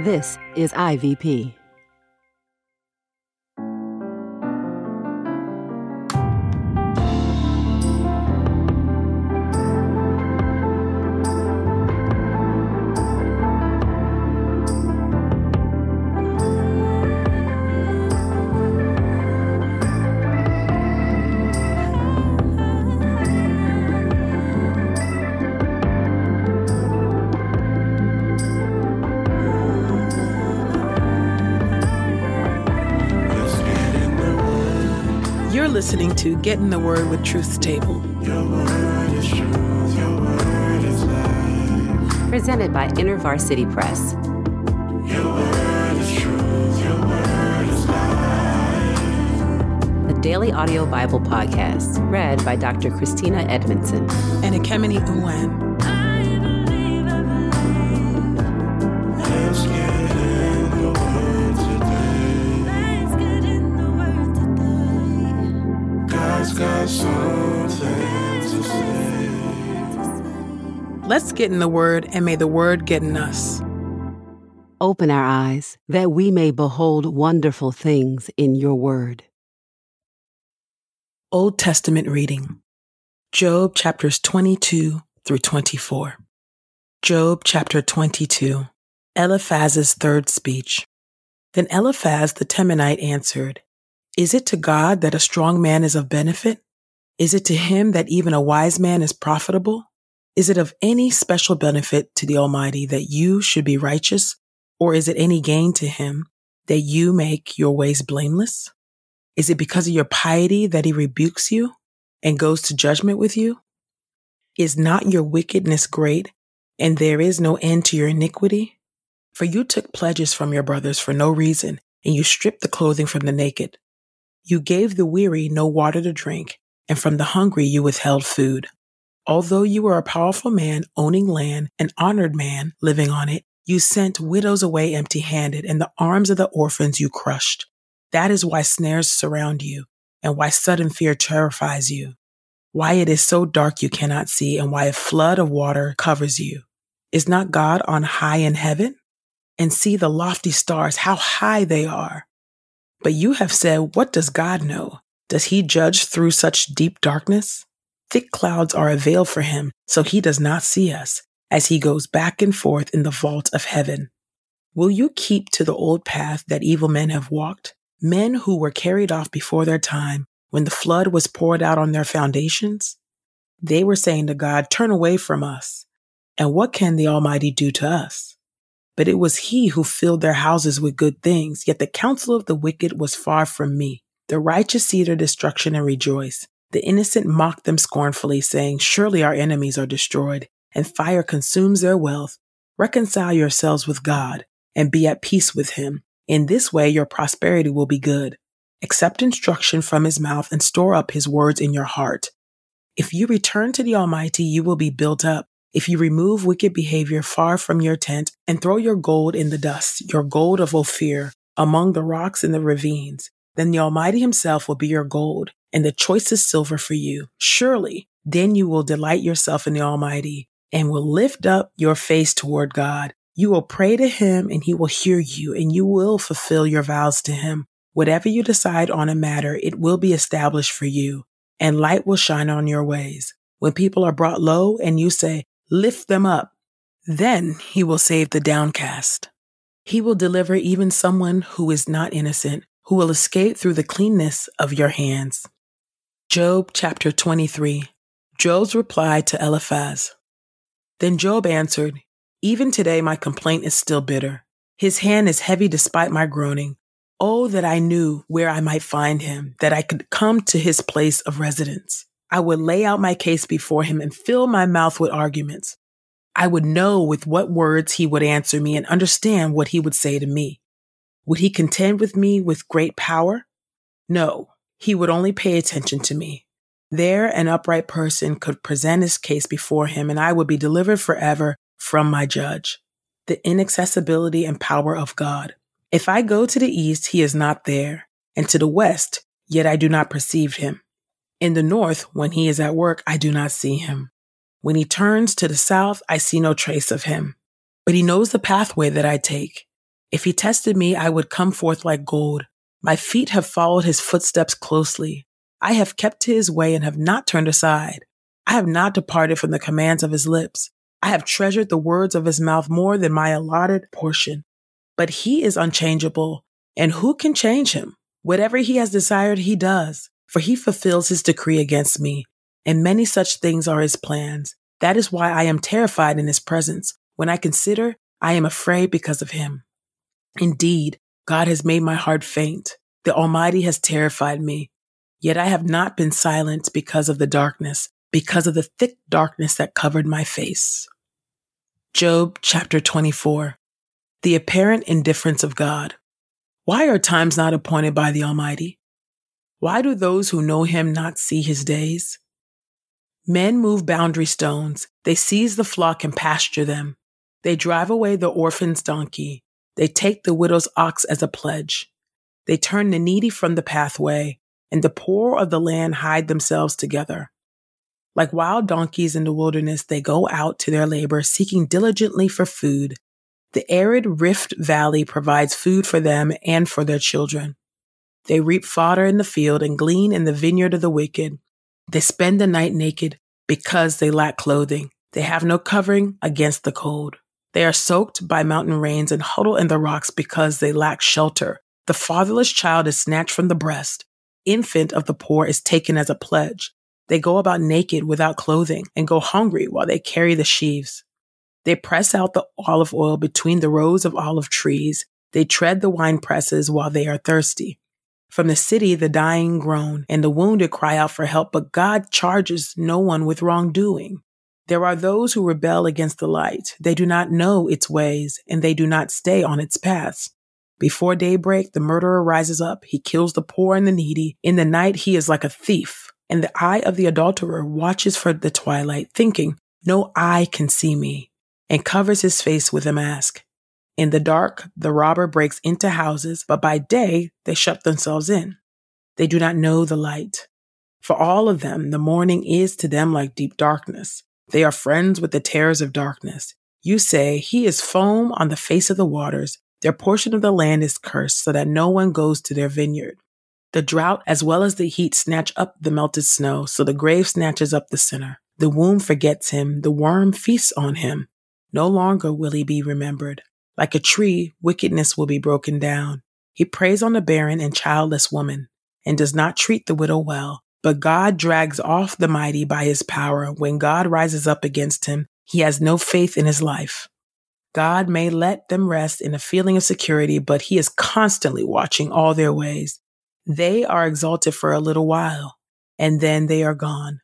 This is IVP. Listening to Get in the Word with Truth's Table. Presented by InterVarsity Press. The Daily Audio Bible Podcast, read by Dr. Christina Edmondson. And Ekemini Uwan. Let's get in the Word, and may the Word get in us. Open our eyes that we may behold wonderful things in your word. Old Testament reading Job chapters 22 through 24. Job chapter 22. Eliphaz's third speech. Then Eliphaz the Temanite answered, Is it to God that a strong man is of benefit? Is it to him that even a wise man is profitable? Is it of any special benefit to the Almighty that you should be righteous? Or is it any gain to him that you make your ways blameless? Is it because of your piety that he rebukes you and goes to judgment with you? Is not your wickedness great, and there is no end to your iniquity? For you took pledges from your brothers for no reason, and you stripped the clothing from the naked. You gave the weary no water to drink, and from the hungry you withheld food. Although you were a powerful man owning land, an honored man living on it, you sent widows away empty handed, and the arms of the orphans you crushed. That is why snares surround you, and why sudden fear terrifies you, why it is so dark you cannot see, and why a flood of water covers you. Is not God on high in heaven? And see the lofty stars, how high they are. But you have said, What does God know? Does he judge through such deep darkness? Thick clouds are a veil for him, so he does not see us as he goes back and forth in the vault of heaven. Will you keep to the old path that evil men have walked? Men who were carried off before their time when the flood was poured out on their foundations? They were saying to God, Turn away from us. And what can the Almighty do to us? But it was He who filled their houses with good things, yet the counsel of the wicked was far from me. The righteous see their destruction and rejoice. The innocent mock them scornfully, saying, Surely our enemies are destroyed, and fire consumes their wealth. Reconcile yourselves with God, and be at peace with him. In this way your prosperity will be good. Accept instruction from his mouth and store up his words in your heart. If you return to the Almighty, you will be built up. If you remove wicked behavior far from your tent and throw your gold in the dust, your gold of Ophir, among the rocks in the ravines, then the Almighty himself will be your gold and the choicest silver for you. Surely, then you will delight yourself in the Almighty and will lift up your face toward God. You will pray to him and he will hear you and you will fulfill your vows to him. Whatever you decide on a matter, it will be established for you and light will shine on your ways. When people are brought low and you say, lift them up, then he will save the downcast. He will deliver even someone who is not innocent, who will escape through the cleanness of your hands. Job chapter 23. Job's reply to Eliphaz. Then Job answered, Even today my complaint is still bitter. His hand is heavy despite my groaning. Oh, that I knew where I might find him, that I could come to his place of residence. I would lay out my case before him and fill my mouth with arguments. I would know with what words he would answer me and understand what he would say to me. Would he contend with me with great power? No, he would only pay attention to me. There, an upright person could present his case before him, and I would be delivered forever from my judge. The inaccessibility and power of God. If I go to the east, he is not there, and to the west, yet I do not perceive him. In the north, when he is at work, I do not see him. When he turns to the south, I see no trace of him. But he knows the pathway that I take. If he tested me, I would come forth like gold. My feet have followed his footsteps closely. I have kept to his way and have not turned aside. I have not departed from the commands of his lips. I have treasured the words of his mouth more than my allotted portion. But he is unchangeable, and who can change him? Whatever he has desired, he does, for he fulfills his decree against me, and many such things are his plans. That is why I am terrified in his presence. When I consider, I am afraid because of him. Indeed, God has made my heart faint. The Almighty has terrified me. Yet I have not been silent because of the darkness, because of the thick darkness that covered my face. Job chapter 24. The apparent indifference of God. Why are times not appointed by the Almighty? Why do those who know him not see his days? Men move boundary stones. They seize the flock and pasture them. They drive away the orphan's donkey. They take the widow's ox as a pledge. They turn the needy from the pathway, and the poor of the land hide themselves together. Like wild donkeys in the wilderness, they go out to their labor, seeking diligently for food. The arid Rift Valley provides food for them and for their children. They reap fodder in the field and glean in the vineyard of the wicked. They spend the night naked because they lack clothing. They have no covering against the cold. They are soaked by mountain rains and huddle in the rocks because they lack shelter. The fatherless child is snatched from the breast. Infant of the poor is taken as a pledge. They go about naked without clothing and go hungry while they carry the sheaves. They press out the olive oil between the rows of olive trees. They tread the wine presses while they are thirsty. From the city, the dying groan and the wounded cry out for help, but God charges no one with wrongdoing. There are those who rebel against the light. They do not know its ways, and they do not stay on its paths. Before daybreak, the murderer rises up. He kills the poor and the needy. In the night, he is like a thief. And the eye of the adulterer watches for the twilight, thinking, No eye can see me, and covers his face with a mask. In the dark, the robber breaks into houses, but by day, they shut themselves in. They do not know the light. For all of them, the morning is to them like deep darkness. They are friends with the terrors of darkness. You say, He is foam on the face of the waters. Their portion of the land is cursed, so that no one goes to their vineyard. The drought as well as the heat snatch up the melted snow, so the grave snatches up the sinner. The womb forgets him, the worm feasts on him. No longer will he be remembered. Like a tree, wickedness will be broken down. He preys on the barren and childless woman, and does not treat the widow well. But God drags off the mighty by his power. When God rises up against him, he has no faith in his life. God may let them rest in a feeling of security, but he is constantly watching all their ways. They are exalted for a little while, and then they are gone.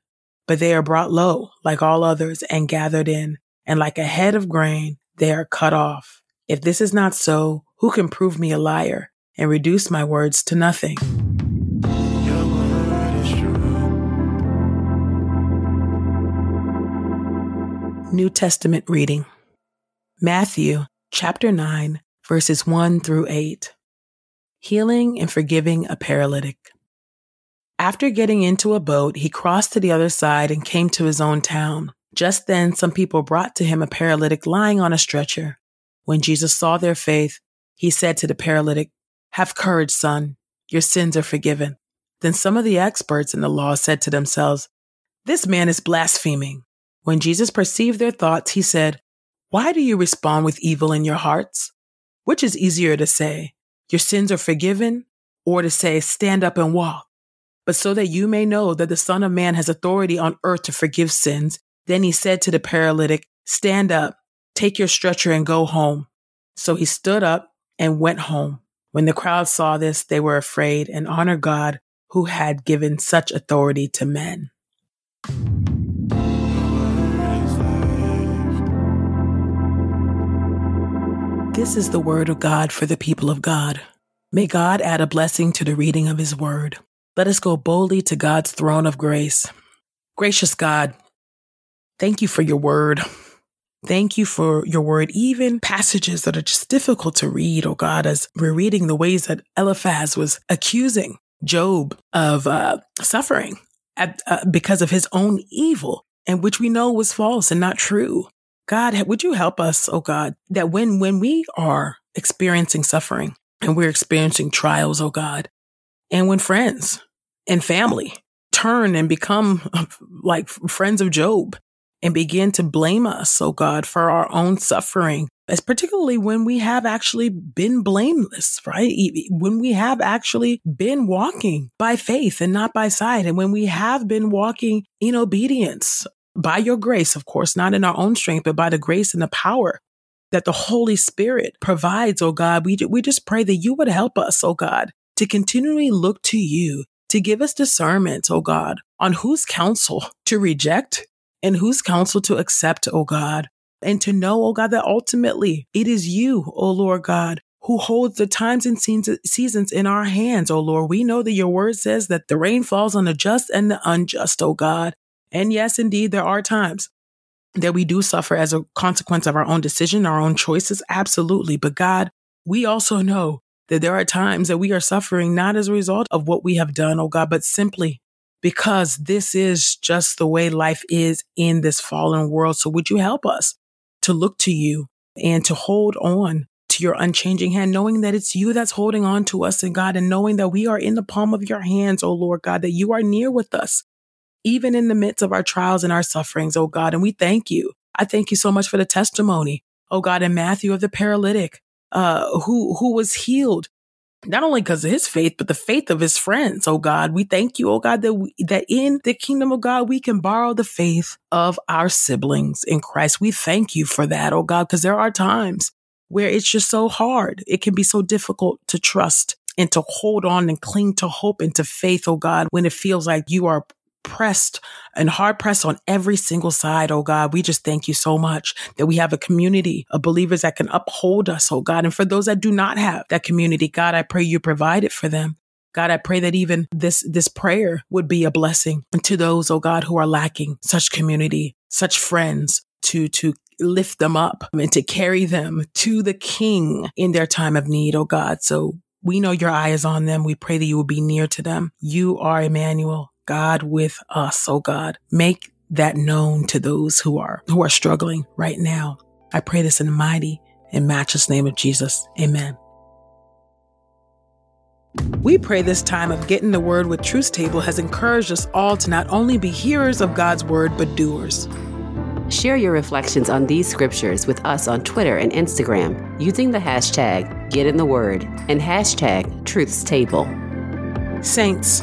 But they are brought low, like all others, and gathered in, and like a head of grain, they are cut off. If this is not so, who can prove me a liar and reduce my words to nothing? New Testament reading Matthew chapter 9, verses 1 through 8. Healing and forgiving a paralytic. After getting into a boat, he crossed to the other side and came to his own town. Just then, some people brought to him a paralytic lying on a stretcher. When Jesus saw their faith, he said to the paralytic, Have courage, son. Your sins are forgiven. Then some of the experts in the law said to themselves, This man is blaspheming. When Jesus perceived their thoughts, he said, Why do you respond with evil in your hearts? Which is easier to say, Your sins are forgiven, or to say, Stand up and walk? But so that you may know that the Son of Man has authority on earth to forgive sins, then he said to the paralytic, Stand up, take your stretcher and go home. So he stood up and went home. When the crowd saw this, they were afraid and honored God who had given such authority to men. This is the word of God for the people of God. May God add a blessing to the reading of his word. Let us go boldly to God's throne of grace. Gracious God, thank you for your word. Thank you for your word, even passages that are just difficult to read, oh God, as we're reading the ways that Eliphaz was accusing Job of uh, suffering at, uh, because of his own evil, and which we know was false and not true. God, would you help us, oh God, that when, when we are experiencing suffering and we're experiencing trials, oh God, and when friends and family turn and become like friends of Job and begin to blame us, oh God, for our own suffering, as particularly when we have actually been blameless, right? When we have actually been walking by faith and not by sight. And when we have been walking in obedience by your grace, of course, not in our own strength, but by the grace and the power that the Holy Spirit provides, oh God, we, we just pray that you would help us, oh God, to continually look to you to give us discernment, oh God, on whose counsel to reject and whose counsel to accept, oh God. And to know, oh God, that ultimately it is you, oh Lord God, who holds the times and seasons in our hands, oh Lord. We know that your word says that the rain falls on the just and the unjust, oh God. And yes, indeed, there are times that we do suffer as a consequence of our own decision, our own choices. Absolutely. But God, we also know that there are times that we are suffering not as a result of what we have done, oh God, but simply because this is just the way life is in this fallen world. So would you help us to look to you and to hold on to your unchanging hand, knowing that it's you that's holding on to us and God, and knowing that we are in the palm of your hands, oh Lord God, that you are near with us, even in the midst of our trials and our sufferings, oh God. And we thank you. I thank you so much for the testimony, oh God, in Matthew of the paralytic uh, who, who was healed not only because of his faith, but the faith of his friends. Oh God, we thank you, oh God, that we, that in the kingdom of God, we can borrow the faith of our siblings in Christ. We thank you for that, oh God, because there are times where it's just so hard. It can be so difficult to trust and to hold on and cling to hope and to faith, oh God, when it feels like you are pressed and hard pressed on every single side. Oh God, we just thank you so much that we have a community of believers that can uphold us. Oh God. And for those that do not have that community, God, I pray you provide it for them. God, I pray that even this, this prayer would be a blessing to those, oh God, who are lacking such community, such friends to, to lift them up and to carry them to the King in their time of need, oh God. So we know your eye is on them. We pray that you will be near to them. You are Emmanuel. God with us, oh God. Make that known to those who are who are struggling right now. I pray this in the mighty and matchless name of Jesus. Amen. We pray this time of getting the word with Truth Table has encouraged us all to not only be hearers of God's word, but doers. Share your reflections on these scriptures with us on Twitter and Instagram using the hashtag Get in the Word and hashtag Truths Table. Saints,